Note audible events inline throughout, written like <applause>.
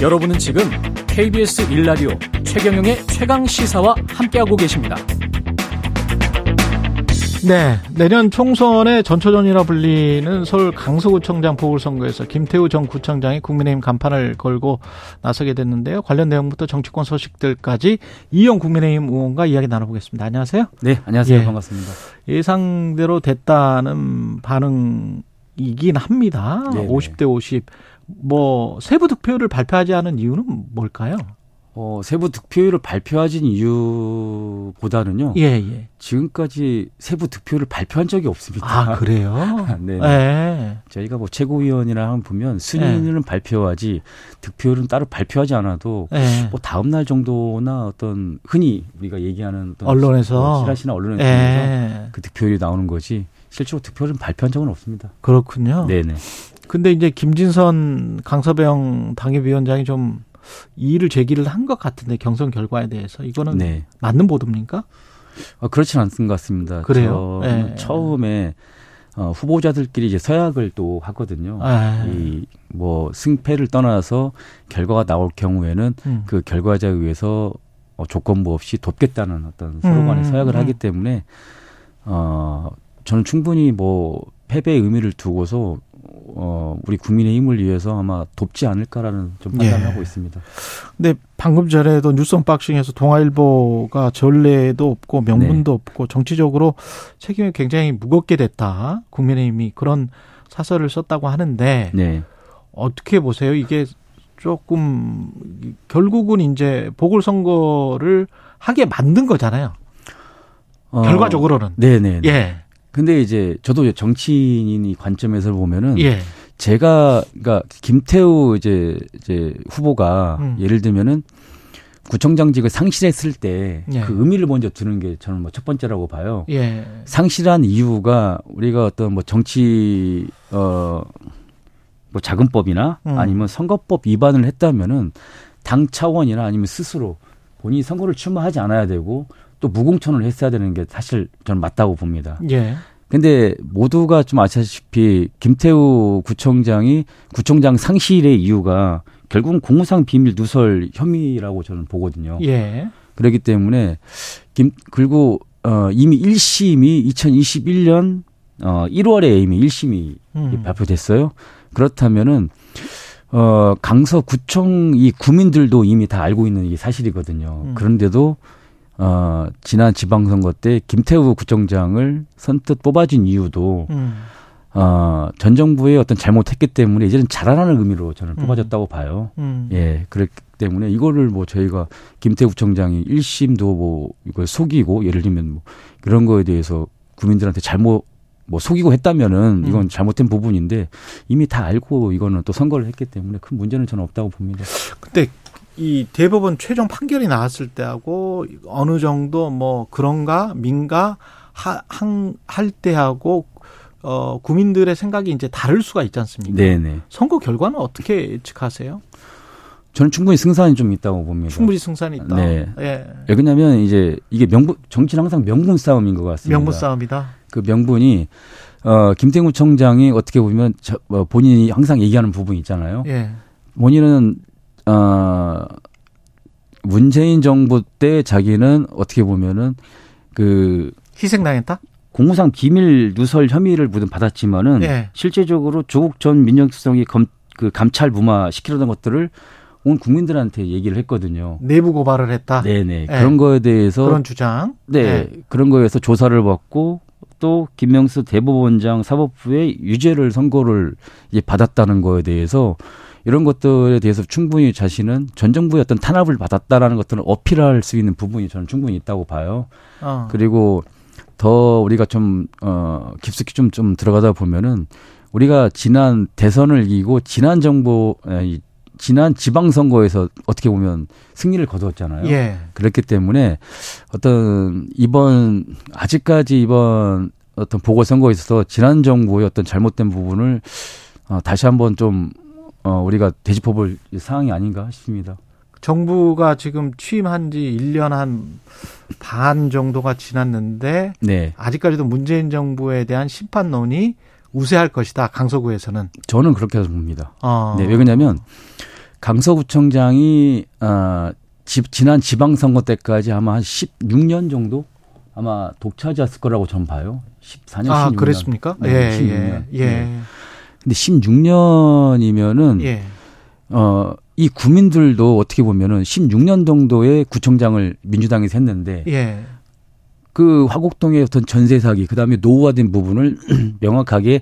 여러분은 지금 KBS 1라디오 최경영의 최강 시사와 함께하고 계십니다. 네, 내년 총선의 전초전이라 불리는 서울 강서구청장 보궐선거에서 김태우 전 구청장이 국민의힘 간판을 걸고 나서게 됐는데요. 관련 내용부터 정치권 소식들까지 이영 국민의힘 의원과 이야기 나눠보겠습니다. 안녕하세요. 네, 안녕하세요. 예. 반갑습니다. 예상대로 됐다는 반응 이긴 합니다. 네네. 50대 50. 뭐 세부 득표율을 발표하지 않은 이유는 뭘까요? 어, 세부 득표율을 발표하진 이유보다는요. 예, 예. 지금까지 세부 득표율을 발표한 적이 없습니다. 아, 그래요? <laughs> 네. 네. 저희가 뭐 최고위원이랑 보면 순위는 네. 발표하지 득표율은 따로 발표하지 않아도 네. 뭐 다음 날 정도나 어떤 흔히 우리가 얘기하는 어떤 언론에서 실화시나 언론에서 네. 그 득표율이 나오는 거지 실제로 득표율은 발표한 적은 없습니다. 그렇군요. 네네. 근데 이제 김진선 강서병 당협위원장이 좀 이의를 제기를 한 것 같은데 경선 결과에 대해서 이거는 네. 맞는 보도입니까? 어, 그렇지는 않은 것 같습니다. 그래요. 네. 처음에 어, 후보자들끼리 이제 서약을 또 하거든요. 아. 이뭐 승패를 떠나서 결과가 나올 경우에는 음. 그 결과자에 의해서 어, 조건부 없이 돕겠다는 어떤 서로 간의 음. 서약을 음. 하기 때문에 어 저는 충분히 뭐 패배의 의미를 두고서 어, 우리 국민의 힘을 위해서 아마 돕지 않을까라는 좀 판단을 예. 하고 있습니다. 근데 방금 전에도 뉴스 언박싱에서 동아일보가 전례도 없고 명분도 네. 없고 정치적으로 책임이 굉장히 무겁게 됐다. 국민의힘이 그런 사설을 썼다고 하는데 네. 어떻게 보세요? 이게 조금 결국은 이제 보궐선거를 하게 만든 거잖아요. 어, 결과적으로는. 네네. 예. 근데 이제 저도 정치인이 관점에서 보면은 예. 제가 그러니까 김태우 이제 이제 후보가 음. 예를 들면은 구청장직을 상실했을 때그 예. 그 의미를 먼저 두는 게 저는 뭐 첫 번째라고 봐요. 예. 상실한 이유가 우리가 어떤 뭐 정치 어 뭐 자금법이나 음. 아니면 선거법 위반을 했다면은 당 차원이나 아니면 스스로 본인이 선거를 출마하지 않아야 되고 또 무공천을 했어야 되는 게 사실 저는 맞다고 봅니다. 예. 근데 모두가 좀 아시다시피 김태우 구청장이 구청장 상실의 이유가 결국은 공무상 비밀 누설 혐의라고 저는 보거든요. 예. 그렇기 때문에 김 그리고 어 이미 1심이 2021년 어 1월에 이미 1심이 음. 발표됐어요. 그렇다면은 어 강서 구청 이 구민들도 이미 다 알고 있는 이 사실이거든요. 음. 그런데도 어, 지난 지방선거 때 김태우 구청장을 선뜻 뽑아준 이유도 음. 어, 전 정부의 어떤 잘못했기 때문에 이제는 잘하라는 의미로 저는 음. 뽑아졌다고 봐요. 음. 예, 그렇기 때문에 이거를 뭐 저희가 김태우 구청장이 1심도 뭐 이걸 속이고 예를 들면 뭐 그런 거에 대해서 국민들한테 잘못 뭐 속이고 했다면은 음. 이건 잘못된 부분인데 이미 다 알고 이거는 또 선거를 했기 때문에 큰 문제는 저는 없다고 봅니다. 근데 이 대법원 최종 판결이 나왔을 때하고 어느 정도 뭐 그런가 민가 할 때하고 어 국민들의 생각이 이제 다를 수가 있지 않습니까? 네네. 선거 결과는 어떻게 예측하세요? 저는 충분히 승산이 좀 있다고 봅니다. 충분히 승산이 있다. 네. 예. 왜냐하면 이제 이게 명분 정치는 항상 명분 싸움인 것 같습니다. 명분 싸움이다. 그 명분이 어 김태구 청장이 어떻게 보면 저, 어, 본인이 항상 얘기하는 부분이 있잖아요. 예. 본인은 어, 문재인 정부 때 자기는 어떻게 보면은 그 희생당했다? 공무상 비밀 누설 혐의를 무든 받았지만은 네. 실제적으로 조국 전 민정수석이 검, 그 감찰 무마 시키려던 것들을 온 국민들한테 얘기를 했거든요. 내부 고발을 했다. 네네 네. 그런 거에 대해서 그런 주장. 네, 네. 그런 거에서 조사를 받고 또 김명수 대법원장 사법부의 유죄를 선고를 이제 받았다는 거에 대해서 이런 것들에 대해서 충분히 자신은 전 정부의 어떤 탄압을 받았다라는 것들을 어필할 수 있는 부분이 저는 충분히 있다고 봐요. 어. 그리고 더 우리가 좀, 어, 깊숙이 좀, 좀 들어가다 보면은 우리가 지난 대선을 이기고 지난 정부, 아니, 지난 지방선거에서 어떻게 보면 승리를 거두었잖아요. 예. 그렇기 때문에 어떤 이번, 아직까지 이번 어떤 보궐선거에 있어서 지난 정부의 어떤 잘못된 부분을 어, 다시 한번 좀 어, 우리가 되짚어볼 사항이 아닌가 싶습니다. 정부가 지금 취임한 지 1년 한 반 정도가 지났는데 네. 아직까지도 문재인 정부에 대한 심판론이 우세할 것이다. 강서구에서는. 저는 그렇게 봅니다. 어. 네, 왜 그러냐면 강서구청장이 어, 집, 지난 지방선거 때까지 아마 한 16년 정도 아마 독차지했을 거라고 전 봐요. 14년, 아, 16년. 그랬습니까? 네, 예, 16년. 예, 예. 네. 근데 16년이면은 예. 어, 이 구민들도 어떻게 보면은 16년 정도의 구청장을 민주당에서 했는데 예. 그 화곡동의 어떤 전세 사기 그다음에 노후화된 부분을 <clears throat> 명확하게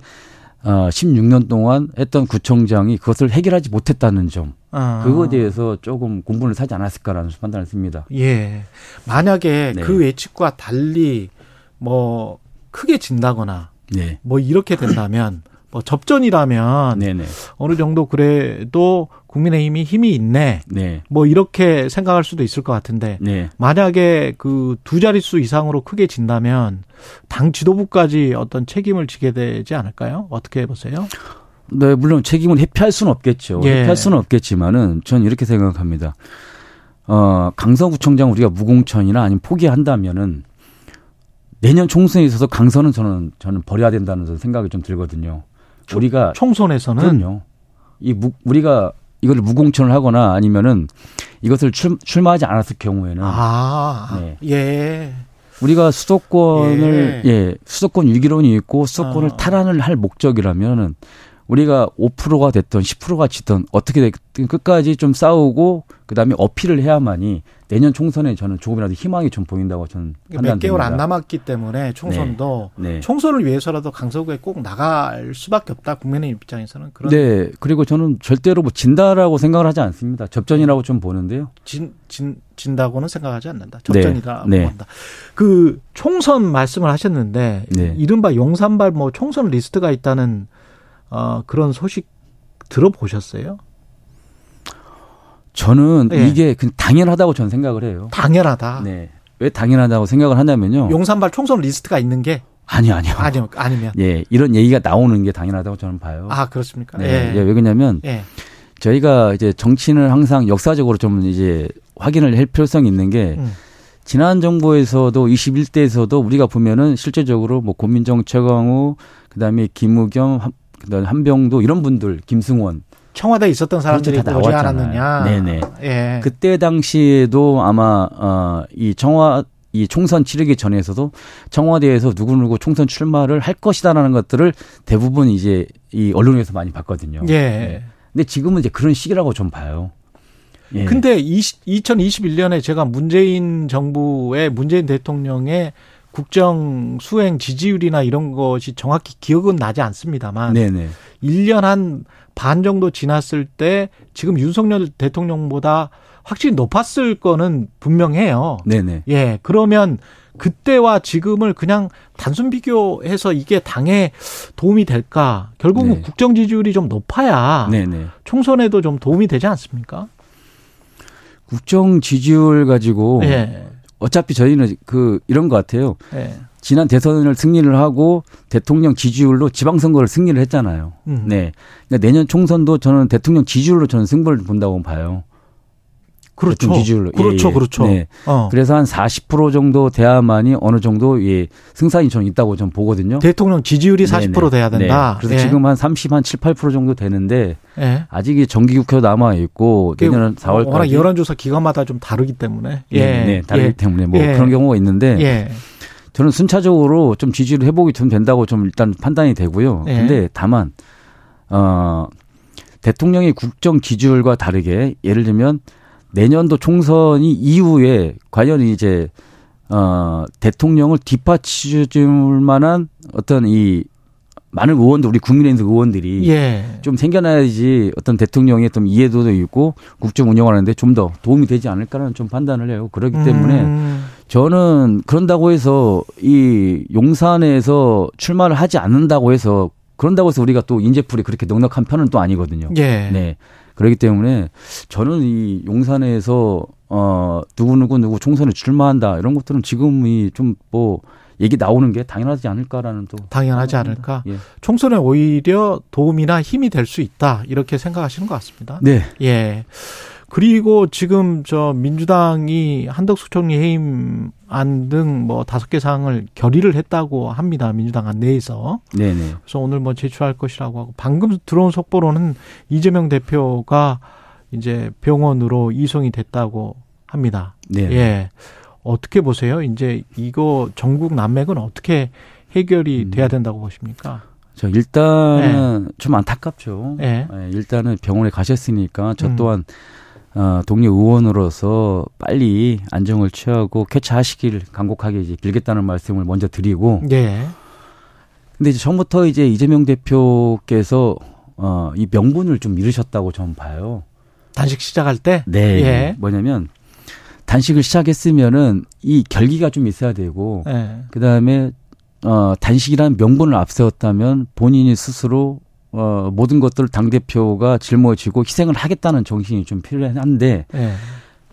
어 16년 동안 했던 구청장이 그것을 해결하지 못했다는 점. 아. 그거에 대해서 조금 공분을 사지 않았을까라는 판단을 씁니다. 예. 만약에 네. 그 예측과 달리 뭐 크게 진다거나 네. 뭐 이렇게 된다면 뭐 접전이라면 네네. 어느 정도 그래도 국민의힘이 힘이 있네. 네. 뭐 이렇게 생각할 수도 있을 것 같은데 네. 만약에 그 두 자릿수 이상으로 크게 진다면 당 지도부까지 어떤 책임을 지게 되지 않을까요? 어떻게 보세요? 네, 물론 책임은 회피할 수는 없겠죠. 예. 회피할 수는 없겠지만은 저는 이렇게 생각합니다. 어, 강서구청장 우리가 무공천이나 아니면 포기한다면은 내년 총선에 있어서 강서는 저는 저는 버려야 된다는 생각이 좀 들거든요. 우리가 총선에서는 그럼요. 이 무, 우리가 이걸 무공천을 하거나 아니면은 이것을 출, 출마하지 않았을 경우에는 아, 네. 예. 우리가 수도권을 예, 예 수도권 유기론이 있고 수도권을 어. 탈환을 할 목적이라면은 우리가 5%가 됐던 10%가 지던 어떻게 됐든 끝까지 좀 싸우고 그다음에 어필을 해야만이 내년 총선에 저는 조금이라도 희망이 좀 보인다고 저는 판단됩니다. 몇 개월 안 남았기 때문에 총선도 네. 네. 총선을 위해서라도 강서구에 꼭 나갈 수밖에 없다. 국민의 입장에서는 그런. 네. 그리고 저는 절대로 뭐 진다라고 생각을 하지 않습니다. 접전이라고 좀 보는데요. 진, 진, 진다고는 생각하지 않는다. 접전이다. 네. 네. 그 총선 말씀을 하셨는데 네. 이른바 용산발 뭐 총선 리스트가 있다는 어, 그런 소식 들어보셨어요? 저는 네. 이게 그냥 당연하다고 저는 생각을 해요. 당연하다. 네. 왜 당연하다고 생각을 하냐면요. 용산발 총선 리스트가 있는 게 아니요, 아니요. 아니요, 아니면. 예, 이런 얘기가 나오는 게 당연하다고 저는 봐요. 아, 그렇습니까? 네. 예. 예, 왜 그러냐면 예. 저희가 이제 정치는 항상 역사적으로 좀 이제 확인을 할 필요성이 있는 게 음. 지난 정부에서도 21대에서도 우리가 보면은 실제적으로 뭐 고민정, 최광우, 그다음에 김우겸, 그다음에 한병도 이런 분들, 김승원 청와대에 있었던 사람들이 다 오지 않았느냐. 네네. 예. 그때 당시에도 아마 어이 청와 이 총선 치르기 전에서도 청와대에서 누구누구 총선 출마를 할 것이다라는 것들을 대부분 이제 이 언론에서 많이 봤거든요. 예. 네. 근데 지금은 이제 그런 시기라고 좀 봐요. 예. 근데 20, 2021년에 제가 문재인 정부의 문재인 대통령의 국정 수행 지지율이나 이런 것이 정확히 기억은 나지 않습니다만 네네. 1년 한 반 정도 지났을 때 지금 윤석열 대통령보다 확실히 높았을 거는 분명해요. 네네. 예. 그러면 그때와 지금을 그냥 단순 비교해서 이게 당에 도움이 될까? 결국은 네. 국정 지지율이 좀 높아야 네네. 총선에도 좀 도움이 되지 않습니까? 국정 지지율 가지고 예. 어차피 저희는 그 이런 것 같아요. 네. 지난 대선을 승리를 하고 대통령 지지율로 지방선거를 승리를 했잖아요. 음. 네. 그러니까 내년 총선도 저는 대통령 지지율로 저는 승부를 본다고 봐요. 그렇죠. 지지율로. 그렇죠, 예, 예. 그렇죠. 네. 어. 그래서 한 40% 정도 돼야만이 어느 정도 예, 승산이 저는 있다고 좀 보거든요. 대통령 지지율이 40% 네네. 돼야 된다. 네. 그래서 예. 지금 한 30, 한 7, 8% 정도 되는데 예. 아직 정기국회도 남아 있고 내년 4월까지. 워낙 여론조사 기관마다 좀 다르기 때문에. 예. 네, 네 다르기 예. 때문에 뭐 예. 그런 경우가 있는데 저는 순차적으로 좀 지지를 회복이 좀 된다고 좀 일단 판단이 되고요. 근데 다만 어 대통령의 국정 지지율과 다르게 예를 들면 내년도 총선이 이후에 과연 이제 어 대통령을 뒷받칠 만한 어떤 이 많은 의원들 우리 국민의힘 의원들이 예. 좀 생겨나야지 어떤 대통령의 어떤 이해도도 있고 국정 운영하는데 좀 더 도움이 되지 않을까라는 좀 판단을 해요. 그렇기 때문에 음. 저는 그런다고 해서 이 용산에서 출마를 하지 않는다고 해서 그런다고 해서 우리가 또 인재풀이 그렇게 넉넉한 편은 또 아니거든요. 예. 네. 그렇기 때문에 저는 이 용산에서 어 누구 누구 누구 총선에 출마한다 이런 것들은 지금이 좀 뭐 얘기 나오는 게 당연하지 않을까라는 또 당연하지 않을까. 예. 총선에 오히려 도움이나 힘이 될 수 있다 이렇게 생각하시는 것 같습니다. 네. 예. 그리고 지금 저 민주당이 한덕수 총리 해임 안 등 뭐 다섯 개 사항을 결의를 했다고 합니다. 민주당 안 내에서. 네네. 그래서 오늘 뭐 제출할 것이라고 하고 방금 들어온 속보로는 이재명 대표가 이제 병원으로 이송이 됐다고 합니다. 네. 예. 어떻게 보세요? 이제 이거 전국 난맥은 어떻게 해결이 음. 돼야 된다고 보십니까? 저 일단은 네. 좀 안타깝죠. 네. 네. 일단은 병원에 가셨으니까 저 음. 또한 음. 어, 동료 의원으로서 빨리 안정을 취하고 쾌차하시길 간곡하게 이제 빌겠다는 말씀을 먼저 드리고. 예. 근데 이제 처음부터 이제 이재명 대표께서 어, 이 명분을 좀 잃으셨다고 저는 봐요. 단식 시작할 때? 네. 예. 뭐냐면 단식을 시작했으면은 이 결기가 좀 있어야 되고 예. 그다음에 어, 단식이라는 명분을 앞세웠다면 본인이 스스로 어, 모든 것들을 당대표가 짊어지고 희생을 하겠다는 정신이 좀 필요한데 네.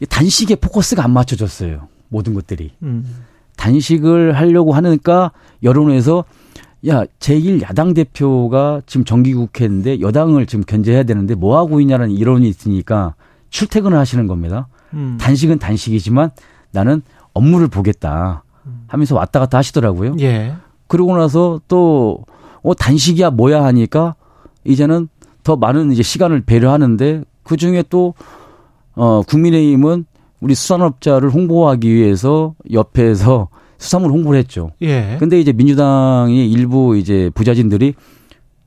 단식에 포커스가 안 맞춰졌어요. 모든 것들이. 음. 단식을 하려고 하니까 여론에서 야, 제1야당 대표가 지금 정기국회인데 여당을 지금 견제해야 되는데 뭐 하고 있냐는 이론이 있으니까 출퇴근을 하시는 겁니다. 음. 단식은 단식이지만 나는 업무를 보겠다 하면서 왔다 갔다 하시더라고요. 예. 그러고 나서 또, 어, 단식이야 뭐야 하니까 이제는 더 많은 이제 시간을 배려하는데 그 중에 또, 어, 국민의힘은 우리 수산업자를 홍보하기 위해서 옆에서 수산물 홍보를 했죠. 예. 근데 이제 민주당이 일부 이제 부자진들이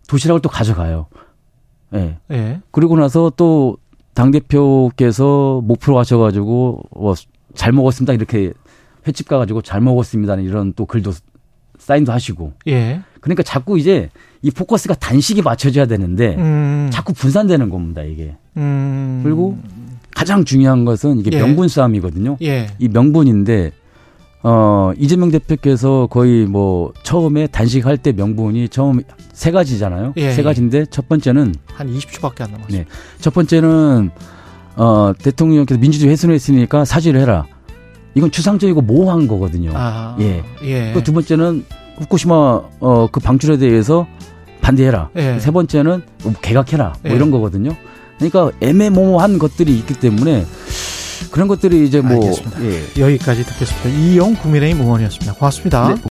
도시락을 또 가져가요. 예. 예. 그리고 나서 또 당대표께서 목표로 하셔가지고, 뭐, 잘 먹었습니다. 이렇게 횟집 가가지고 잘 먹었습니다. 이런 또 글도 사인도 하시고. 예. 그러니까 자꾸 이제 이 포커스가 단식이 맞춰져야 되는데 음. 자꾸 분산되는 겁니다 이게. 음. 그리고 가장 중요한 것은 이게 예. 명분 싸움이거든요. 예. 이 명분인데 어 이재명 대표께서 거의 뭐 처음에 단식할 때 명분이 처음 세 가지잖아요. 예. 세 가지인데 첫 번째는 한 20초밖에 안 남았어요. 네. 첫 번째는 어 대통령께서 민주주의 훼손했으니까 사죄를 해라. 이건 추상적이고 모호한 거거든요. 아, 예. 예. 그두 번째는 후쿠시마 어 그 방출에 대해서 반대해라. 예. 세 번째는 뭐 개각해라. 뭐 예. 이런 거거든요. 그러니까 애매모호한 것들이 있기 때문에 그런 것들이 이제 뭐. 예. 여기까지 듣겠습니다. 이용 국민의힘 의원이었습니다. 고맙습니다. 네.